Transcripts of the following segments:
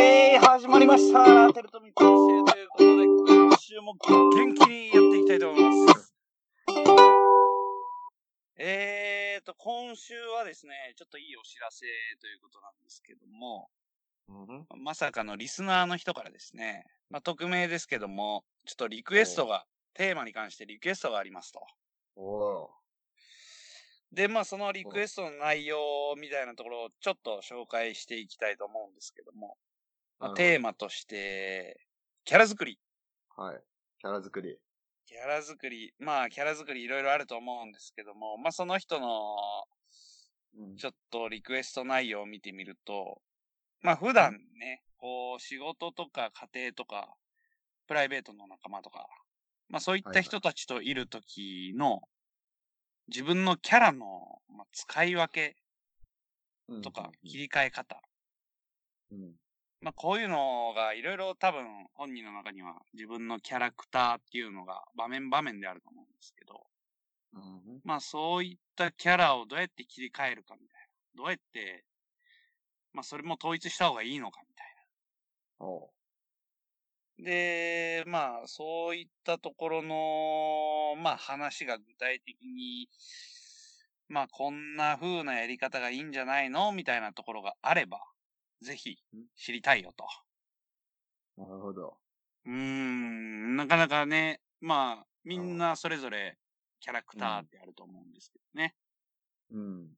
ケー始まりました。テルトミ先生ということで、今週も元気にやっていきたいと思います。えーと、今週はですね、ちょっといいお知らせということなんですけども、まさかのリスナーの人からですね、まあ、匿名ですけども、ちょっとリクエストが、テーマに関してリクエストがありますと。で、まあそのリクエストの内容みたいなところをちょっと紹介していきたいと思うんですけども、まあ、テーマとして、キャラ作り。はい。キャラ作り。キャラ作り、まあキャラ作りいろいろあると思うんですけども、まあその人のうんちょっとリクエスト内容を見てみると、まあ普段ね、こう仕事とか家庭とか、プライベートの仲間とか、まあそういった人たちといるときの、自分のキャラの、まあ、使い分けうんとか切り替え方。うん。まあこういうのがいろいろ多分本人の中には自分のキャラクターっていうのが場面場面であると思うんですけど、うん。まあそういったキャラをどうやって切り替えるかみたいな。どうやって、まあそれも統一した方がいいのかみたいな。で、まあそういったところの、まあ話が具体的に、まあこんな風なやり方がいいんじゃないのみたいなところがあれば、ぜひ知りたいよと。なるほど。うーん、なかなかね、まあ、みんなそれぞれキャラクターってあると思うんですけどね。うん。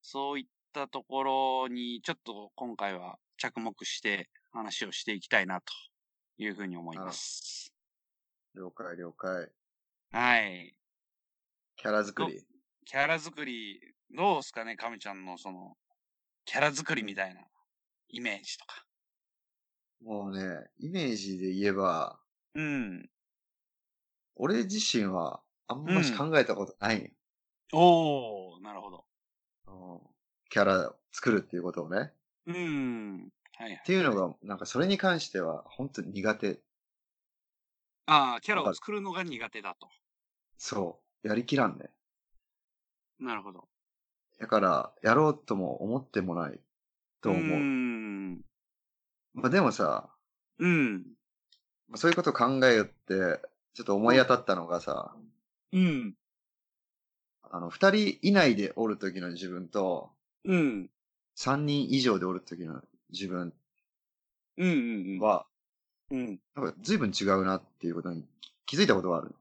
そういったところにちょっと今回は着目して話をしていきたいなというふうに思います。了解了解。はい。キャラ作り。キャラ作り、どうですかね、カミちゃんのその、キャラ作りみたいなイメージとか。もうね、イメージで言えば、うん。俺自身はあんまし考えたことないよ。おー、なるほど。うんキャラ作るっていうことをね。うん。はいはい。っていうのが、なんかそれに関しては本当に苦手。ああ、キャラを作るのが苦手だと。そう。やりきらんね。なるほど。だから、やろうとも思ってもないと思う。ーん。まあでもさ、うん。まあそういうこと考えよって、ちょっと思い当たったのがさ、うん。あの、二人以内でおる時の自分と、うん。三人以上でおる時の自分うん。うん。は、うん。なんか随分違うなっていうことに気づいたことがある。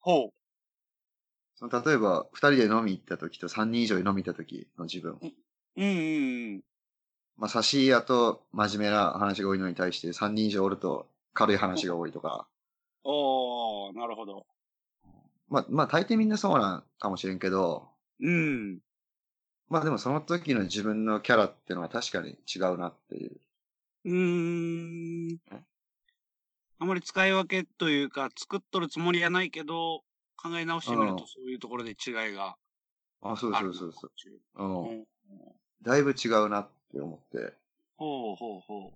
ほその例えば、二人で飲み行った時と三人以上で飲み行った時の自分。う。うん。うん。まあ、差し屋と真面目な話が多いのに対して、三人以上おると軽い話が多いとか。おー、なるほど。まあ、まあ、大抵みんなそうなんかもしれんけど、うん。まあでもその時の自分のキャラってのは確かに違うなっていう。うーん。あまり使い分けというか、作っとるつもりはないけど、考え直してみるうんとそういうところで違いがあ、そうあるそうそうそう。う。うん。うん。だいぶ違うなって思って。ほうほうほ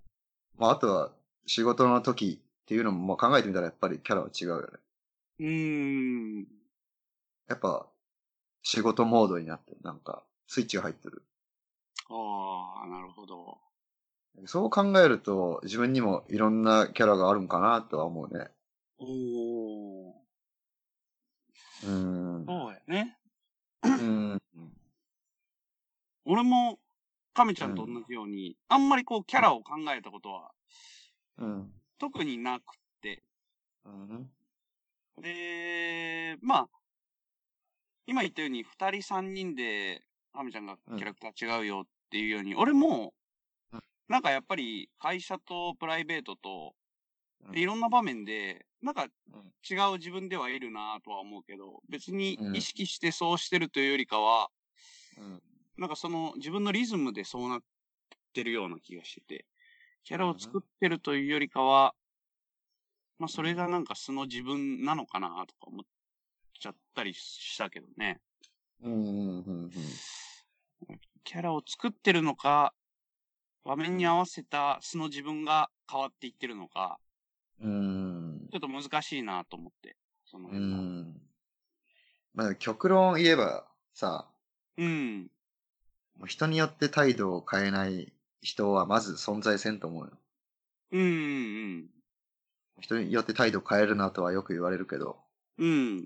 まああとは仕事の時っていうのもまあ考えてみたらやっぱりキャラは違うよね。う。うーん。やっぱ仕事モードになってる。なんかスイッチが入ってる。ああ、なるほど。そう考えると自分にもいろんなキャラがあるんかなとは思うね。おー。うーん。そうやね。うん。俺も、亀ちゃんと同じように、あんまりこう、キャラを考えたことは、うん。特になくて。うん。で、まあ、今言ったように、二人三人で、亀ちゃんがキャラクター違うよっていうように、俺もうん、なんかやっぱり、会社とプライベートと、いろんな場面で、なんかうん違う自分ではいるなとは思うけど、別にうん意識してそうしてるというよりかは、うん。なんかその自分のリズムでそうなってるような気がしてて、キャラを作ってるというよりかは、まあそれがなんか素の自分なのかなとか思っちゃったりしたけどね。うん。うん。うん。キャラを作ってるのか、場面に合わせた素の自分が変わっていってるのか、うん。ちょっと難しいなと思って。そのう辺がん。まあ、極論言えばさ、うん。もう人によって態度を変えない人はまず存在せんと思うよ。うんうん人によって態度変えるなとはよく言われるけど、うん。うん。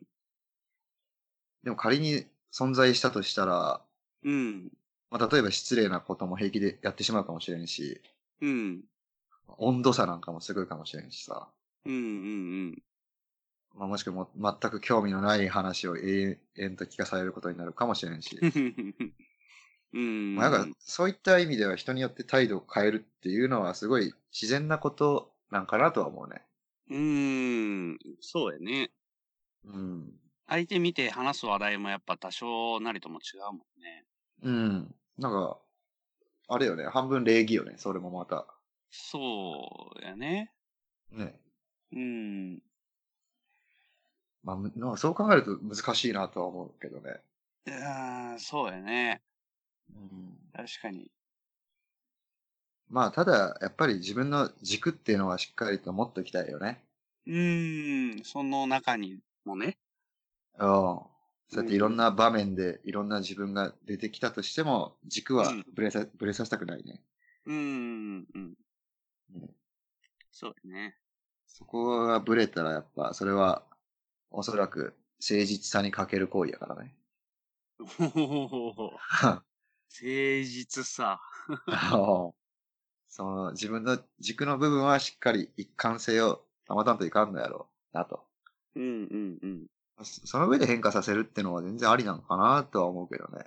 でも仮に存在したとしたら、うん。まあ、例えば失礼なことも平気でやってしまうかもしれんし、うん。温度差なんかもすごいかもしれんしさ、うんうんまあ、もしくはもう全く興味のない話を永遠と聞かされることになるかもしれんし、うん。うん。まあなんかそういった意味では人によって態度を変えるっていうのはすごい自然なことなんかなとは思うね。うーん。そうやね。うん。相手見て話す話題もやっぱ多少なりとも違うもんね。うん。なんか、あれよね、半分礼儀よね、それもまた。そうやね。ね。うん。まあそう考えると難しいなとは思うけどね。あーそうやね。うん、確かに。まあ、ただ、やっぱり自分の軸っていうのはしっかりと持っておきたいよね。うーん。その中にもね。うん。そうやっていろんな場面でいろんな自分が出てきたとしても、軸はうんぶれさ、ぶれさせたくないね。うーん。うん。うんそうやね。そこがぶれたらやっぱ、それは、おそらく誠実さに欠ける行為やからね。ほほほほほ。誠実さ。その自分の軸の部分はしっかり一貫性を保たんといかんのやろうなと。うんうんうん。そその上で変化させるってのは全然ありなのかなとは思うけどね。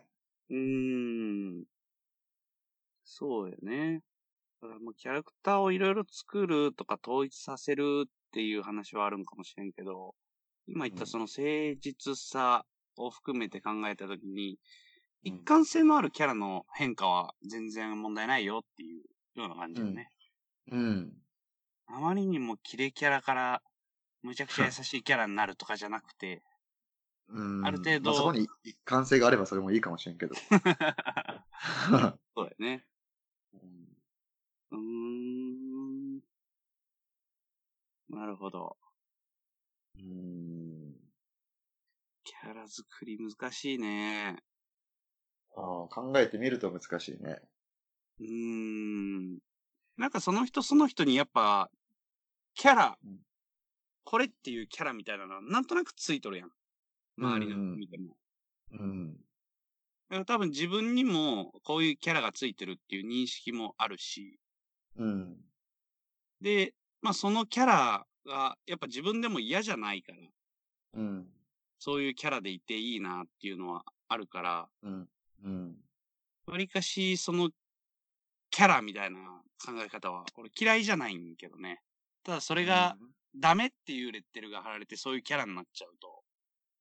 うーん。そうよね。だからもうキャラクターをいろいろ作るとか統一させるっていう話はあるんかもしれんけど、今言ったその誠実さを含めて考えたときに、一貫性のあるキャラの変化は全然問題ないよっていうような感じよね。うん。あまりにもキレキャラからむちゃくちゃ優しいキャラになるとかじゃなくて、うん。ある程度まあそこに一貫性があればそれもいいかもしれんけど。そうだよね。うん。なるほど。うん。キャラ作り難しいね。ああ考えてみると難しいね。うーん。なんかその人その人にやっぱ、キャラ、うんこれっていうキャラみたいなのはなんとなくついとるやん。周りのうんうん見ても。うん。だから多分自分にもこういうキャラがついてるっていう認識もあるし。うん。で、まあそのキャラがやっぱ自分でも嫌じゃないから、うん。そういうキャラでいていいなっていうのはあるから、うん。うん。わりかし、その、キャラみたいな考え方は、俺嫌いじゃないんけどね。ただそれが、ダメっていうレッテルが貼られて、そういうキャラになっちゃうと、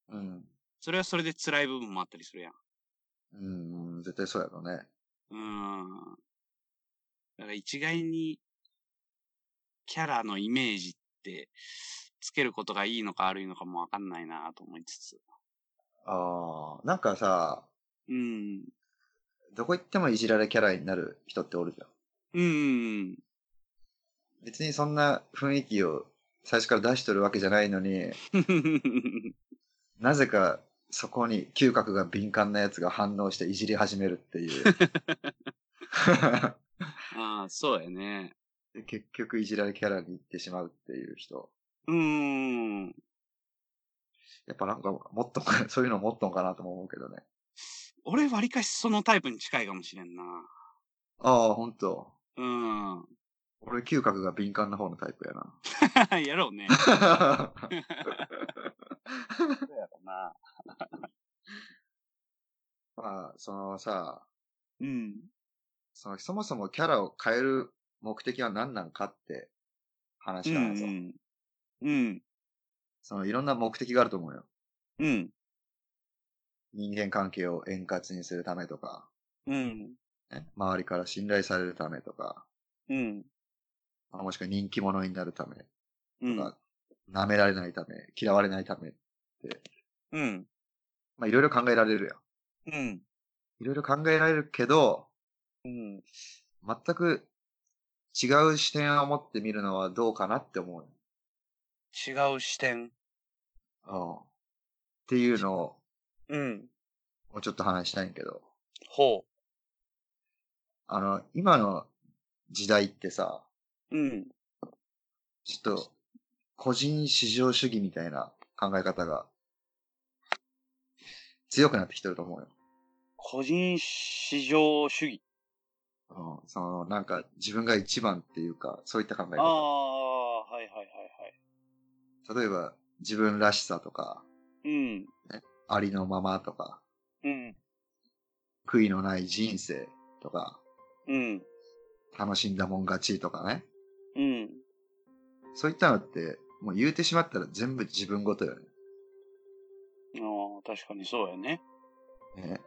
うん。それはそれで辛い部分もあったりするやん。うん。うん。絶対そうやろね。うーん。だから一概に、キャラのイメージって、つけることがいいのか悪いのかもわかんないなと思いつつ。ああ。なんかさ、うん。どこ行ってもいじられキャラになる人っておるじゃん。うん。別にそんな雰囲気を最初から出しとるわけじゃないのに、なぜかそこに嗅覚が敏感なやつが反応していじり始めるっていう。ああ、そうやね。で結局いじられキャラに行ってしまうっていう人。うーん。やっぱなんかもっと、そういうのもっとんかなとも思うけどね。俺割かしそのタイプに近いかもしれんな。ああ、ほんと。うん。俺嗅覚が敏感な方のタイプやな。やろうね。そうやろな。まあ、そのさ、うん。そのそもそもキャラを変える目的は何なんかって話なんぞ。うん。うん。そのいろんな目的があると思うよ。うん。人間関係を円滑にするためとか、うん。ね、周りから信頼されるためとか、うん。まあもしくは人気者になるためうん。とか、舐められないため、嫌われないため、うん。まあいろいろ考えられるやん。うん。いろいろ考えられるけど、うん。全く違う視点を持ってみるのはどうかなって思う。違う視点。うん。っていうのを、うん。もうちょっと話したいんやけど、ほあの、今の時代ってさ、うん。ちょっと、個人至上主義みたいな考え方が、強くなってきてると思うよ。個人至上主義。うん、その、なんか、自分が一番っていうか、そういった考えああ、方。はいはいはいはい。例えば、自分らしさとか、うん。ありのままとか、うん。悔いのない人生とか、うん。楽しんだもん勝ちとかね。うん。そういったのって、もう言うてしまったら全部自分ごとよね。ああ、確かにそうやね。ね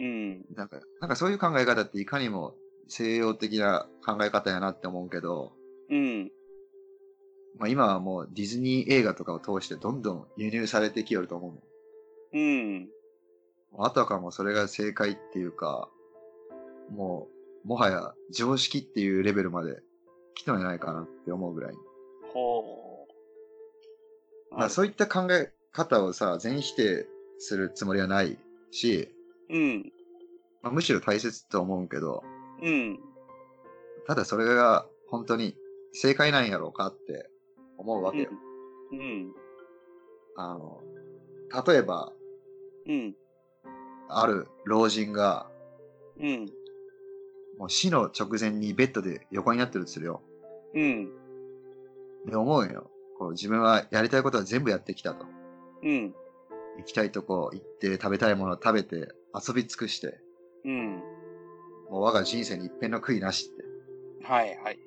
うん。なんか、なんかそういう考え方っていかにも西洋的な考え方やなって思うけど、うん。まあ今はもうディズニー映画とかを通してどんどん輸入されてきよると思うもうん。ん。あたかもそれが正解っていうか、もう、もはや常識っていうレベルまで来てんじゃないかなって思うぐらい。ほう。まあそういった考え方をさ、全否定するつもりはないし、うん。まあ、むしろ大切と思うけど、うん。ただそれが本当に正解なんやろうかって思うわけよ。うん。あの、例えば、うん。ある老人が、うん。もう死の直前にベッドで横になってるとするよ。うん。で、思うよ。こう自分はやりたいことは全部やってきたと。うん。行きたいとこ行って食べたいもの食べて遊び尽くして、うん。もう我が人生に一片の悔いなしって。はいはい。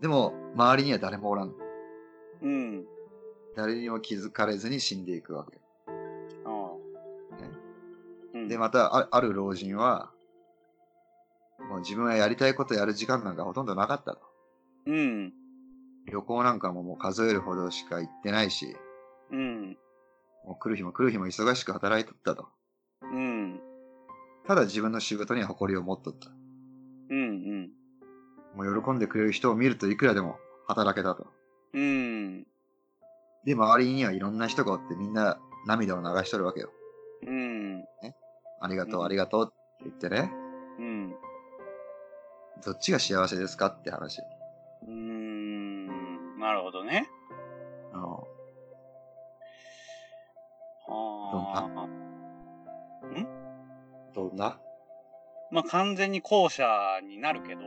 でも、周りには誰もおらん。うん。誰にも気づかれずに死んでいくわけ。で、またあ、ある老人は、もう自分はやりたいことやる時間なんかほとんどなかったと。うん。旅行なんかももう数えるほどしか行ってないし、うん。もう来る日も来る日も忙しく働いとったと。うん。ただ自分の仕事には誇りを持っとった。うん。もう喜んでくれる人を見るといくらでも働けたと。うん。で、周りにはいろんな人がおってみんな涙を流しとるわけよ。うん。ありがとう、うんありがとうって言ってね。うん。どっちが幸せですかって話。うーん。なるほどね。あのああ。どんな？まあ完全に後者になるけど、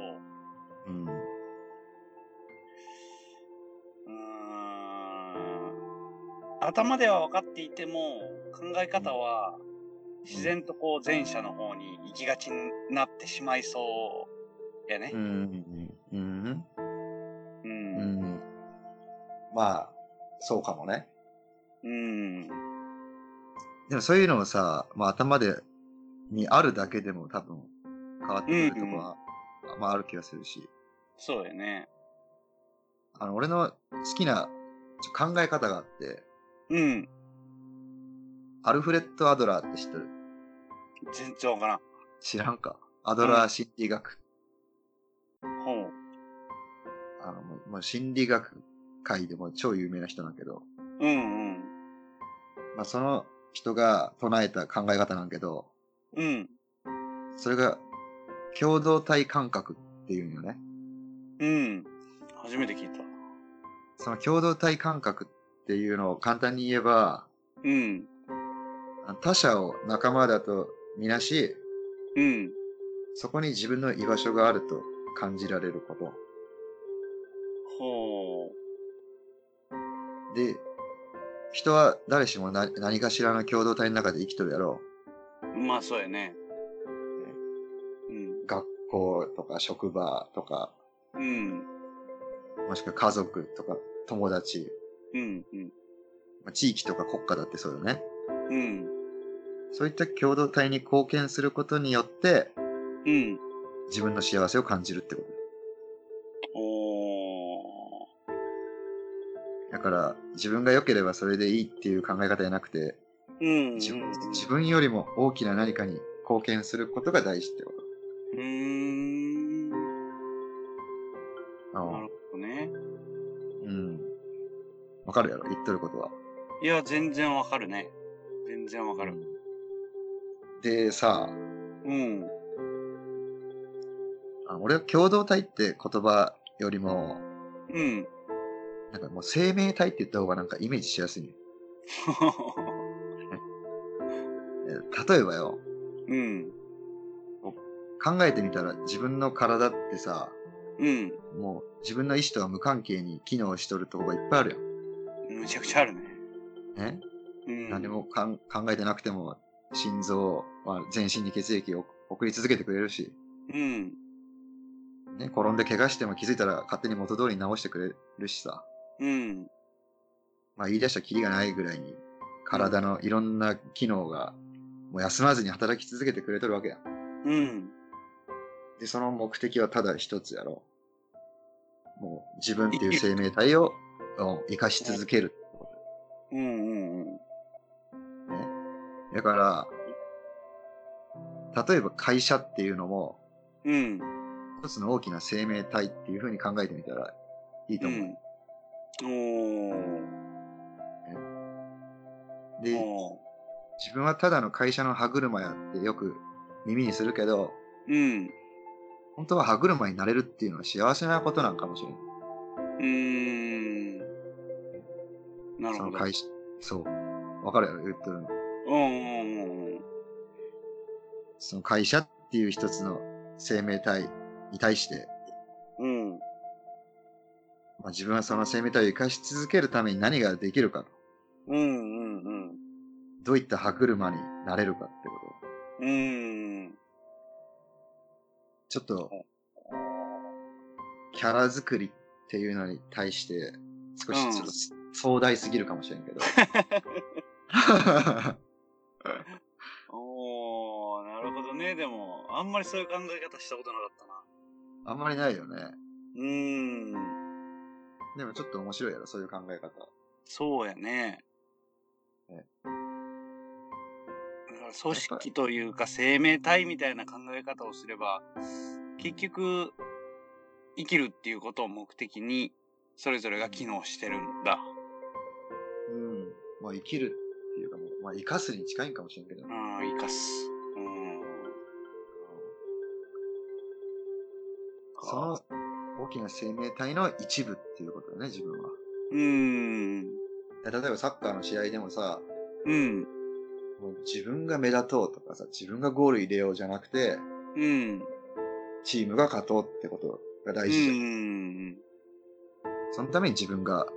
うん。頭では分かっていても、考え方は自然とこう前者の方に行きがちになってしまいそうやねう。ん。うん。う。うんん。まあ、そうかもね。うん。でもそういうのをさ、まあ頭で、にあるだけでも多分変わってくるとこは、まあある気がするし。そうやね。あの、俺の好きな考え方があって、うん。アルフレッド・アドラーって知ってる？全然わからん。知らんかアドラー心理学。ほう。あの、もう心理学界でも超有名な人なんだけど、うんうん。まあその人が唱えた考え方なんだけど、うん。それが共同体感覚っていうんよね。うん。初めて聞いた。その共同体感覚っていうのを簡単に言えば、うん。他者を仲間だとみなし、うん。そこに自分の居場所があると感じられること。ほで、人は誰しも何何かしらの共同体の中で生きとるやろう。まあそうやね。うん。う。学校とか職場とか、うん。もしくは家族とか友達、うん。うん。まあ地域とか国家だってそうよね。うん。そういった共同体に貢献することによって、うん。自分の幸せを感じるってこと。おー。だから、自分が良ければそれでいいっていう考え方じゃなくて、うん。自分自分よりも大きな何かに貢献することが大事ってこと。うーん。なるほどね。うん。わかるやろ？言っとることは。いや、全然わかるね。全然わかる。でさ、うん。あ俺は共同体って言葉よりも、うん。なんかもう生命体って言った方がなんかイメージしやすいね。え 例えばよ、うん。考えてみたら自分の体ってさ、うん。もう自分の意思とは無関係に機能しとるとこがいっぱいあるよ。むちゃくちゃあるね。ね、うん。何もかん考えてなくても、心臓は全身に血液を送り続けてくれるし、うん。ね、転んで怪我しても気づいたら勝手に元通りに治してくれるしさ、うん。まあ言い出したらキリがないぐらいに、体のいろんな機能が、もう休まずに働き続けてくれとるわけや。うん。で、その目的はただ一つやろ。もう自分っていう生命体をうん生かし続けるってこうん。うん。だから、例えば会社っていうのも、うん。一つの大きな生命体っていう風に考えてみたらいいと思う。うん。おー。で、お自分はただの会社の歯車やってよく耳にするけど、ーうん。本当は歯車になれるっていうのは幸せなことなんかもしれない。うーん。なるほど。その会社、そう。わかるやろ言ってるの。うんうんうんその会社っていう一つの生命体に対して、うん。まあ、自分はその生命体を生かし続けるために何ができるかと。うんうんうん。どういった歯車になれるかってこと。うん。ちょっと、キャラ作りっていうのに対して、少しちょっと壮大すぎるかもしれんけど。おー、なるほどね。でも、あんまりそういう考え方したことなかったな。あんまりないよね。うーん。でもちょっと面白いやろ、そういう考え方。そうやね。ねだから組織というか生命体みたいな考え方をすれば、結局、生きるっていうことを目的に、それぞれが機能してるんだ。うん。まあ生きるっていうかもう、まあ生かすに近いんかもしれんけどね。うん、生かす。うん。その大きな生命体の一部っていうことだね、自分は。うーん。例えばサッカーの試合でもさ、うん。もう自分が目立とうとかさ、自分がゴール入れようじゃなくて、うん。チームが勝とうってことがう大事じゃん。ん。そのために自分が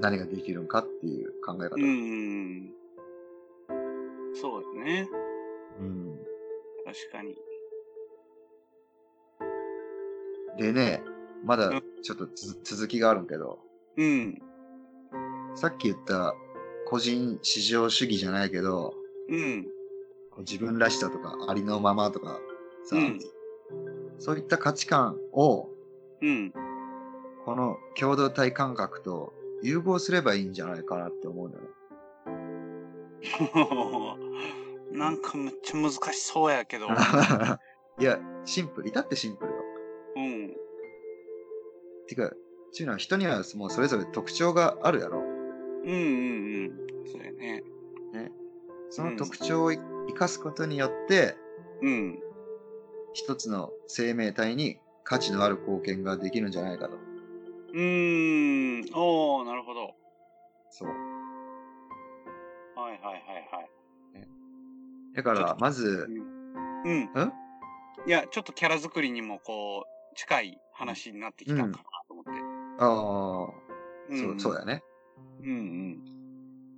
何ができるんかっていう考え方。うん。そうだね。うん確かに。でね、まだうんちょっとつ続きがあるんけど、うん。さっき言った個人至上主義じゃないけど、うん。こう自分らしさとかありのままとかさ、うんそういった価値観をうん。この共同体感覚と融合すればいいんじゃないかなって思うのよ。なんかめっちゃ難しそうやけど。いや、シンプル。至ってシンプルよ。うん。てか、ちゅうのは人にはもうそれぞれ特徴があるやろ。うんうんうん。そうやね。その特徴を生かすことによって、うん。一つの生命体に価値のある貢献ができるんじゃないかと。うーん。おー、なるほど。そう。はいはいはいはい。だから、まず、うん。んいや、ちょっとキャラ作りにもこう、近い話になってきたかなと思って。ああ、そう、んそうだね。うん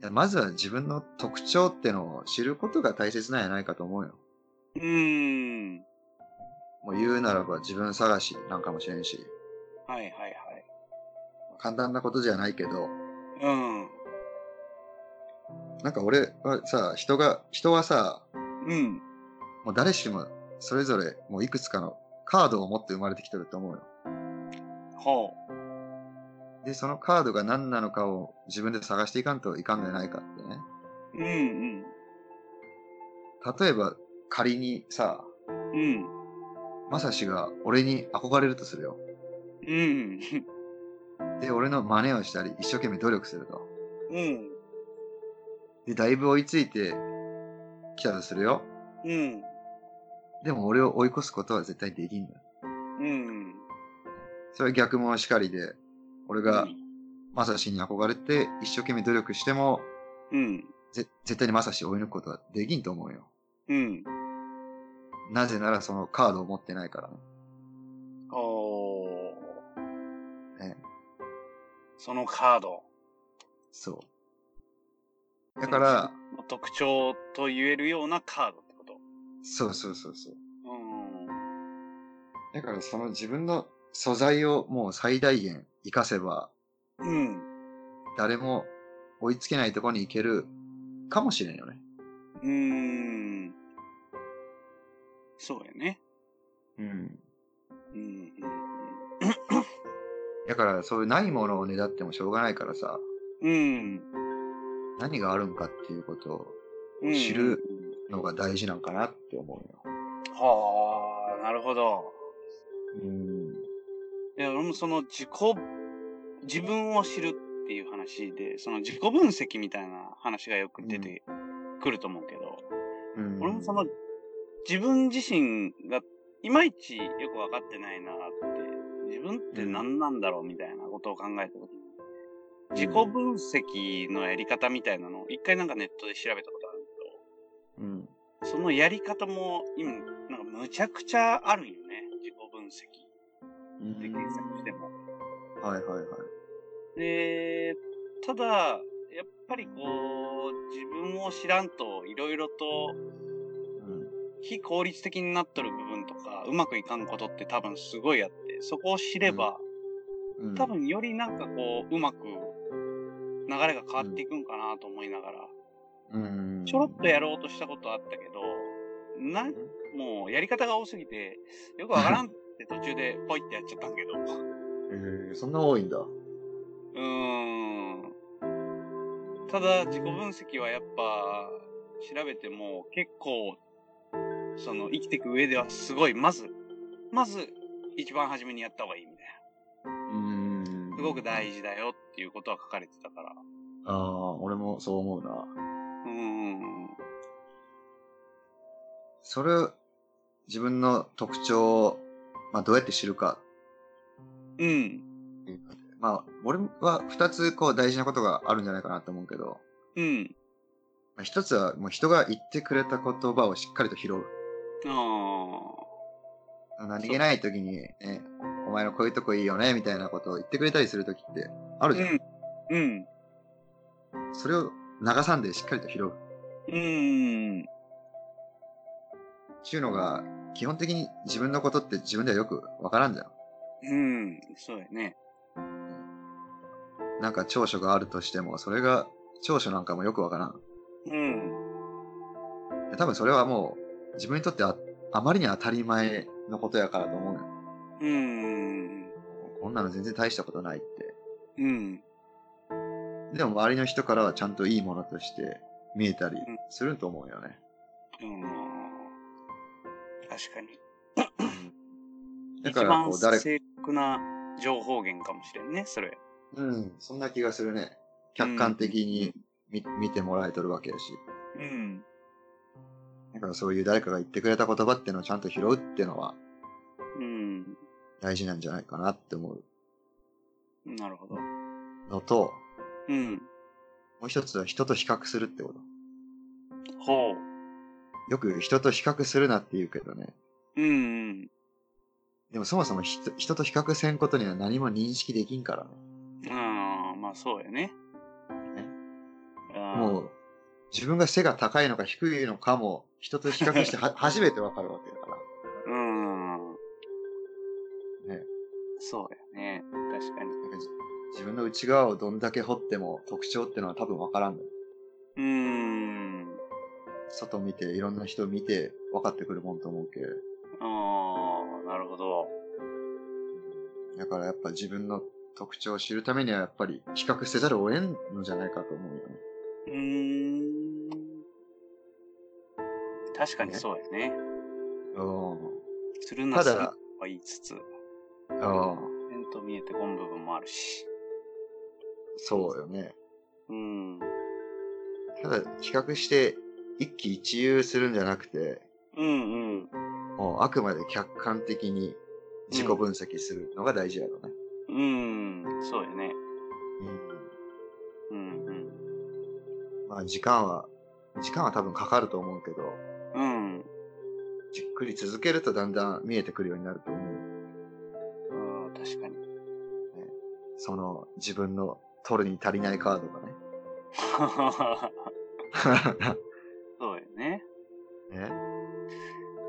うん。まずは自分の特徴ってのを知ることが大切なんやないかと思うよ。うーん。もう言うならば自分探しなんかもしれんし、はいはいはい。簡単なことじゃないけど、うん。なんか俺はさ、人が、人はさ、うん。もう誰しもそれぞれもういくつかのカードを持って生まれてきてると思うよ。ほで、そのカードが何なのかを自分で探していかんといかんのやないかってね。う。うん例えば仮にさ、うん。うん。まさしが俺に憧れるとするよ。うん。で、俺の真似をしたり一生懸命努力すると。うん。で、だいぶ追いついてきたとするよ。うん。でも俺を追い越すことは絶対できんのよ。ううん。それは逆もしかりで、俺がうんまさしに憧れて一生懸命努力しても、うん。ぜ絶対にまさしを追い抜くことはできんと思うよ。うん。なぜならそのカードを持ってないからね。おー。ねそのカード。そう。だから、特徴と言えるようなカードってこと？そうそうそうそう。うん。だからその自分の素材をもう最大限活かせば、うん。誰も追いつけないところに行けるかもしれんよね。うーん。そうやね。うん。うん。うんだからそういうないものをねだってもしょうがないからさ、うん。何があるんかっていうことをうん。知るのが大事なんかなって思うよ。はあ、なるほど。うん。いや、俺もその自己、自分を知るっていう話で、その自己分析みたいな話がよく出てくると思うけど、うん、俺もその自分自身がいまいちよくわかってないなって、自分って何なんだろうみたいなことを考えたと自己分析のやり方みたいなのを一回なんかネットで調べたことあるうん。けど、そのやり方も今、なんかむちゃくちゃあるんよね。自己分析うんで検索しても。はいはいはい。で、ただ、やっぱりこう、自分を知らんといろいろとうん。非効率的になっとる部分とか、うまくいかんことって多分すごいあって、そこを知れば、うん、多分よりなんかこう、うまく流れが変わっていくんかなと思いながら、うん、ちょろっとやろうとしたことあったけど、な、もうやり方が多すぎて、よくわからんって途中でポイってやっちゃったんけど、えー、そんな多いんだ。うーん。ただ、自己分析はやっぱ、調べても結構、その、生きていく上ではすごい、まず、まず、一番初めにやった方がいいごく大事だよっていうことは書かれてたから。ああ、俺もそう思うな。うーん。それを、自分の特徴を、まあ、どうやって知るかうん。まあ、俺は二つこう大事なことがあるんじゃないかなと思うけど、うん。まあ一つはもう人が言ってくれた言葉をしっかりと拾う。あ何気ない時に、ね、お前のこういうとこいいよね、みたいなことを言ってくれたりする時ってああ。るじゃん。うん。うん。それを流さんでしっかりと拾う。うん。っていうのが、基本的に自分のことって自分ではよくわからんじゃん。うん。そうやね。なんか長所があるとしても、それが長所なんかもよくわからん。うん。で多分それはもう自分にとってああまりに当たり前のことやからと思うよ。うん。こんなの全然大したことないって。うん。でも周りの人からはちゃんといいものとして見えたりんすると思うよね。うん。確かに。だからこう誰一番正確な情報源かもしれんね、それ。うん、そんな気がするね。客観的に見,、見てもらえとるわけやし。うん。だからそういう誰かが言ってくれた言葉っていうのをちゃんと拾うっていうのはうん。大事なんじゃないかなって思うなるほど。のと、うん。もう一つは人と比較するってこと。ほう。よく人と比較するなって言うけどね。うん。でもそもそも人人と比較せんことには何も認識できんからね。ああ、まあそうやね。ねあーもう、自分が背が高いのか低いのかも、人と比較しては 初めてわかるわけだから。そうやね。確かに。なんかじ自分の内側をどんだけ掘っても特徴ってのは多分わからん。うん。外見て、いろんな人見て分かってくるもんと思うけ。ああ、なるほど。だからやっぱ自分の特徴を知るためにはやっぱり比較せざるを得んのじゃないかと思うよね。うーん。確かにそうやね。うするなするただとは言いつつ、ん。うん。面と見えてこん部分もあるし。そうよね。うん。ただ比較して一喜一憂するんじゃなくて、うんうん。もうあくまで客観的に自己分析するのが大事やろね。うん、そうやね。うん。うん、うん。まあ時間は、時間は多分かかると思うけど、うん。じっくり続けるとだんだん見えてくるようになると思う。その自分の取るに足りないカードがね。そうやね。ね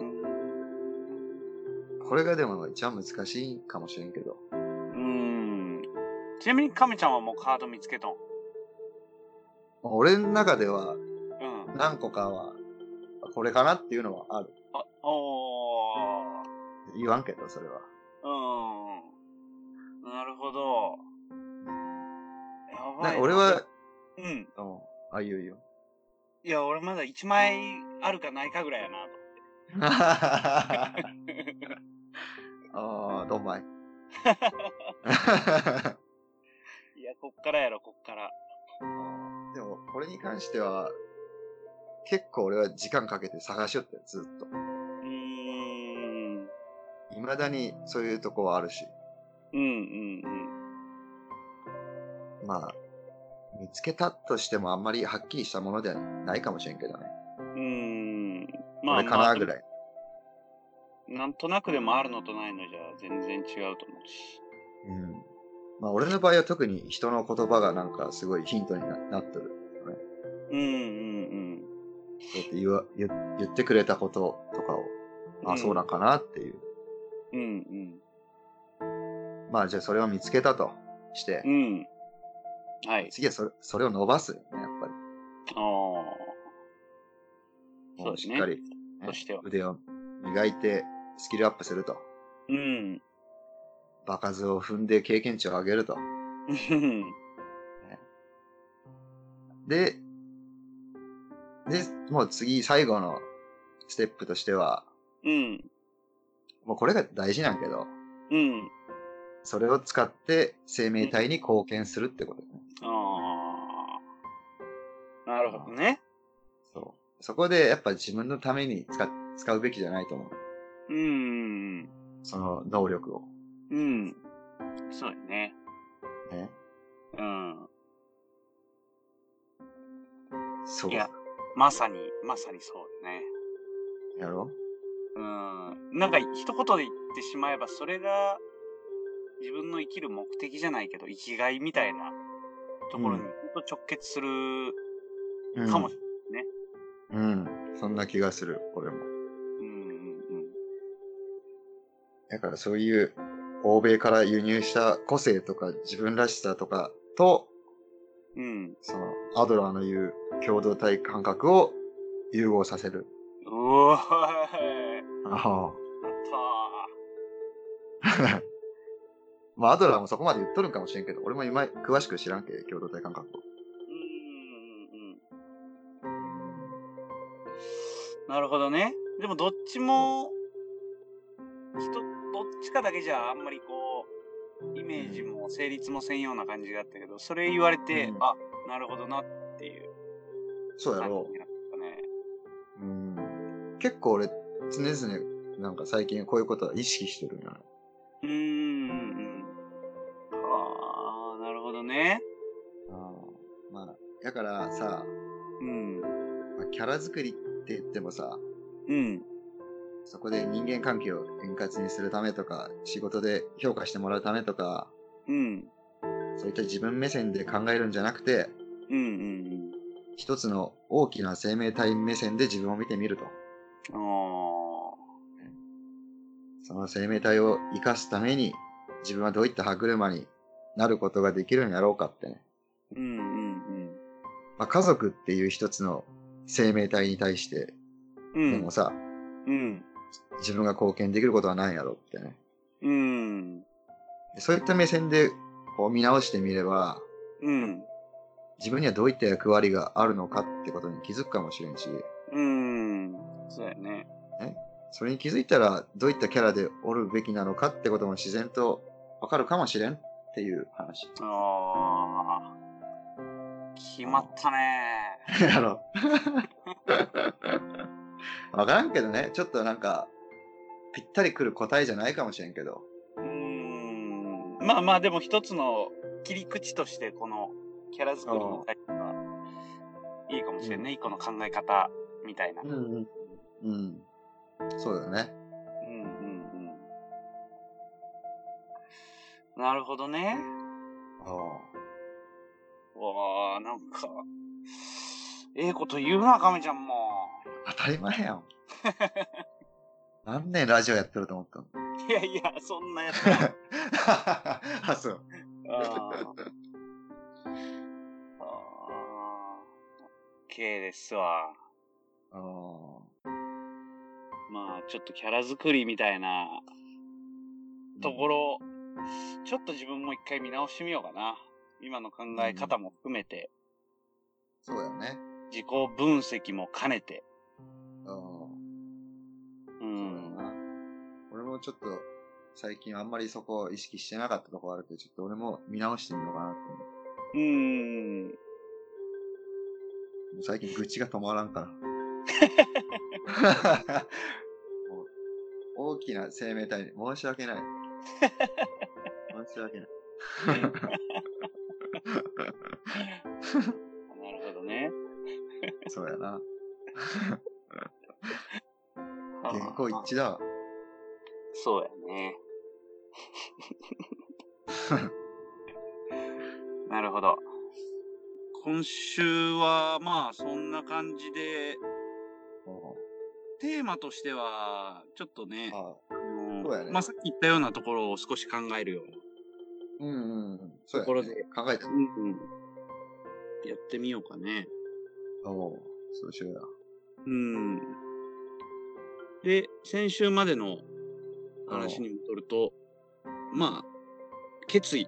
うん。これがでも一番難しいかもしれんけど。うん。ちなみに亀ちゃんはもうカード見つけとん？俺の中ではうん。何個かは、これかなっていうのはある。あ、おー。言わんけど、それは。あ、いいよいいよ。いや、俺まだ1枚あるかないかぐらいやなと。ああ、どんまい。いや、こっからやろ、こっから。でも、これに関しては、結構俺は時間かけて探しよったよ、ずっと。うーん。未だにそういうとこはあるし。うんうんまあ、見つけたとしてもあんまりはっきりしたものではないかもしれんけどね。うん。うーん。これかなぐらい。なんとなくでもあるのとないのじゃ全然違うと思うし。うん。まあ俺の場合は特に人の言葉がなんかすごいヒントにななってる。うんうんそうやって言わ言言ってくれたこととかを、うん。あ、そうなんかなっていう。うんまあじゃあそれを見つけたとしてうん。う、ん。はい。次はそれそれを伸ばすよね、やっぱり。ああ。そうですねしっかり、としては腕を磨いてスキルアップすると。うん。場数を踏んで経験値を上げると。うん。で、で、もう次、最後のステップとしては、うん。もうこれが大事なんけど、うん。それを使って生命体に貢献するってことね。ああ。なるほどね。そう。そこでやっぱ自分のために使使うべきじゃないと思う。うん。その能力を。うん。そうやね。ね。うん。そう。いやまさに、まさにそうだね。やろうん。なんか一言で言ってしまえば、それが自分の生きる目的じゃないけど、生きがいみたいなところに直結するうんかもしうん。そんな気がする、俺も。れない。うんうんだからそういう欧米から輸入した個性とか自分らしさとかと、うん。うん。そのアドラーの言う共同体感覚を融合させる。うおーい。あやったあ。まあアドラーもそこまで言っとるんかもしれんけど、俺も今詳しく知らんけ、共同体感覚を。ー。うんうんうん。なるほどね。でもどっちも、人、どっちかだけじゃあんまりこう、イメージも成立もせんような感じがあったけど、それ言われて、うんあ、なるほどなっていうそうやろ感じになったね。う。うん。結構俺、常々、なんか最近こういうことは意識してるんよね。うーん、うん。からさ、うん。まあ、キャラ作りって言ってもさ、うん。そこで人間関係を円滑にするためとか、仕事で評価してもらうためとか、うん。そういった自分目線で考えるんじゃなくて、うん。うん。一つの大きな生命体目線で自分を見てみると。うん。あその生命体を生かすために、自分はどういった歯車になることができるんやろうかってね。うん。まあ、家族っていう一つの生命体に対して、うん。でもさ、うん。自分が貢献できることは何やろうってね。うん。そういった目線でこう見直してみれば、うん。自分にはどういった役割があるのかってことに気づくかもしれんし、うん。そうやね。それに気づいたらどういったキャラでおるべきなのかってことも自然とわかるかもしれんっていう話。ああ。決まったね。やろ。わからんけどね、ちょっとなんか、ぴったりくる答えじゃないかもしれんけど。うーん。まあまあ、でも一つの切り口として、このキャラ作りのタイプがいいかもしれんね。一個の考え方みたいな。うんうん。うん。そうだよね。うんうん。なるほどね。あわあ、なんか、ええこと言うな、亀ちゃんも。あ当たり前やん。何年ラジオやってると思ったの？いやいや、そんなやつは。あ、そう。あーあー。OK ですわ。あーまあ、ちょっとキャラ作りみたいなところ、ちょっと自分も一回見直してみようかな。今の考え方も含めて、そうやね。自己分析も兼ねて。うん。うそうだん。な。俺もちょっと、最近あんまりそこを意識してなかったとこあるけど、ちょっと俺も見直してみようかなって思う。うん。もう最近愚痴が止まらんから。大きな生命体に申し訳ない。申し訳ない。なるほどね。そうやな。原稿一致だわ。そうやね。なるほど。今週はまあそんな感じで、テーマとしては、ちょっとね、ああねまあさっき言ったようなところを少し考えるようなうんうんうん。そうや、ね。ところで考えた。うんうん。やってみようかね。おうそうしようや。うん。で、先週までの話に戻ると、まあ、決意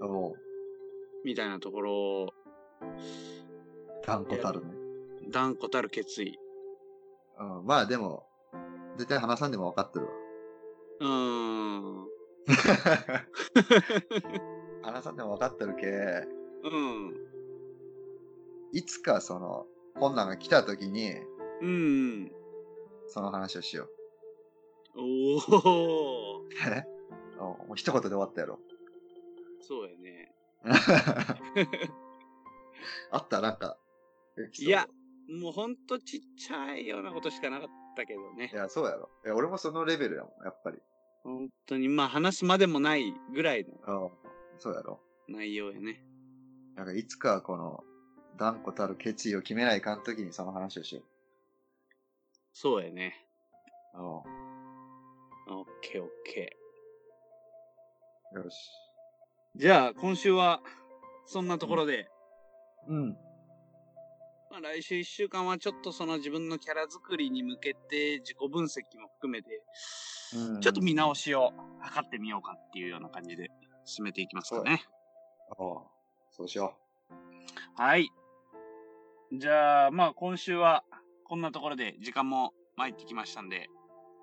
おうみたいなところ、断固たるね。断固たる決意。うん、まあでも、絶対話さんでも分かってるわ。うーん。話さんでも分かってるけ、うん。いつかその、困難が来た時に、うん。その話をしよおお。う。えお もう一言で終わったやろ。そうやね。あった？なんか。いや、もうほんとちっちゃいようなことしかなかったけどねい。や、そうやろ。いや、俺もそのレベルやもん、やっぱり。本当に、まあ話すまでもないぐらいのうん。そうやろ。内容やね。なんかいつかこの、断固たる決意を決めないかん時にその話をしよそうやね。う。うん。オッケーオッケよし。ー。じゃあ、今週は、そんなところで、うん。まあ、来週一週間はちょっとその自分のキャラ作りに向けて自己分析も含めて、うんちょっと見直しを図ってみようかっていうような感じで進めていきますかね。おうそうしよはい。じゃあ、まあ今週はこんなところで時間も参ってきましたんで。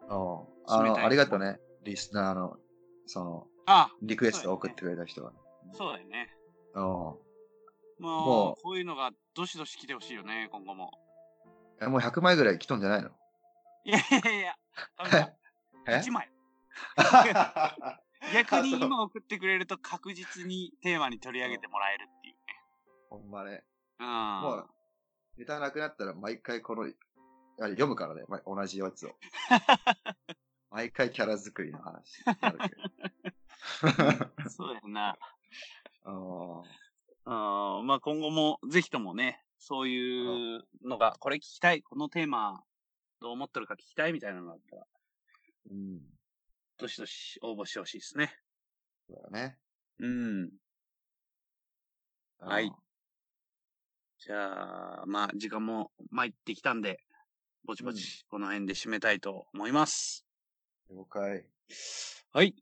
う。おうあの、ありがとうね。リスナーの、その、あ、リクエストを送ってくれた人は。そうだよね。おうもう、もうこういうのがどしどし来てほしいよね、今後も。え、もう100枚ぐらい来とんじゃないの？いやいやいや、え？1枚。逆に今送ってくれると確実にテーマに取り上げてもらえるっていうね。ほんまね。うん。もう、ネタなくなったら毎回この、あれ読むからね、ま同じやつを。毎回キャラ作りの話になるけど。そうやな。あーあーまあ今後もぜひともね、そういうのが、これ聞きたい、このテーマ、どう思ってるか聞きたいみたいなのがあったら、うん。どしどし応募してほしいですね。そうだね。うん。はい。じゃあ、まあ時間も参ってきたんで、ぼちぼちこの辺で締めたいと思います。了解。はい。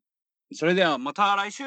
それではまた来週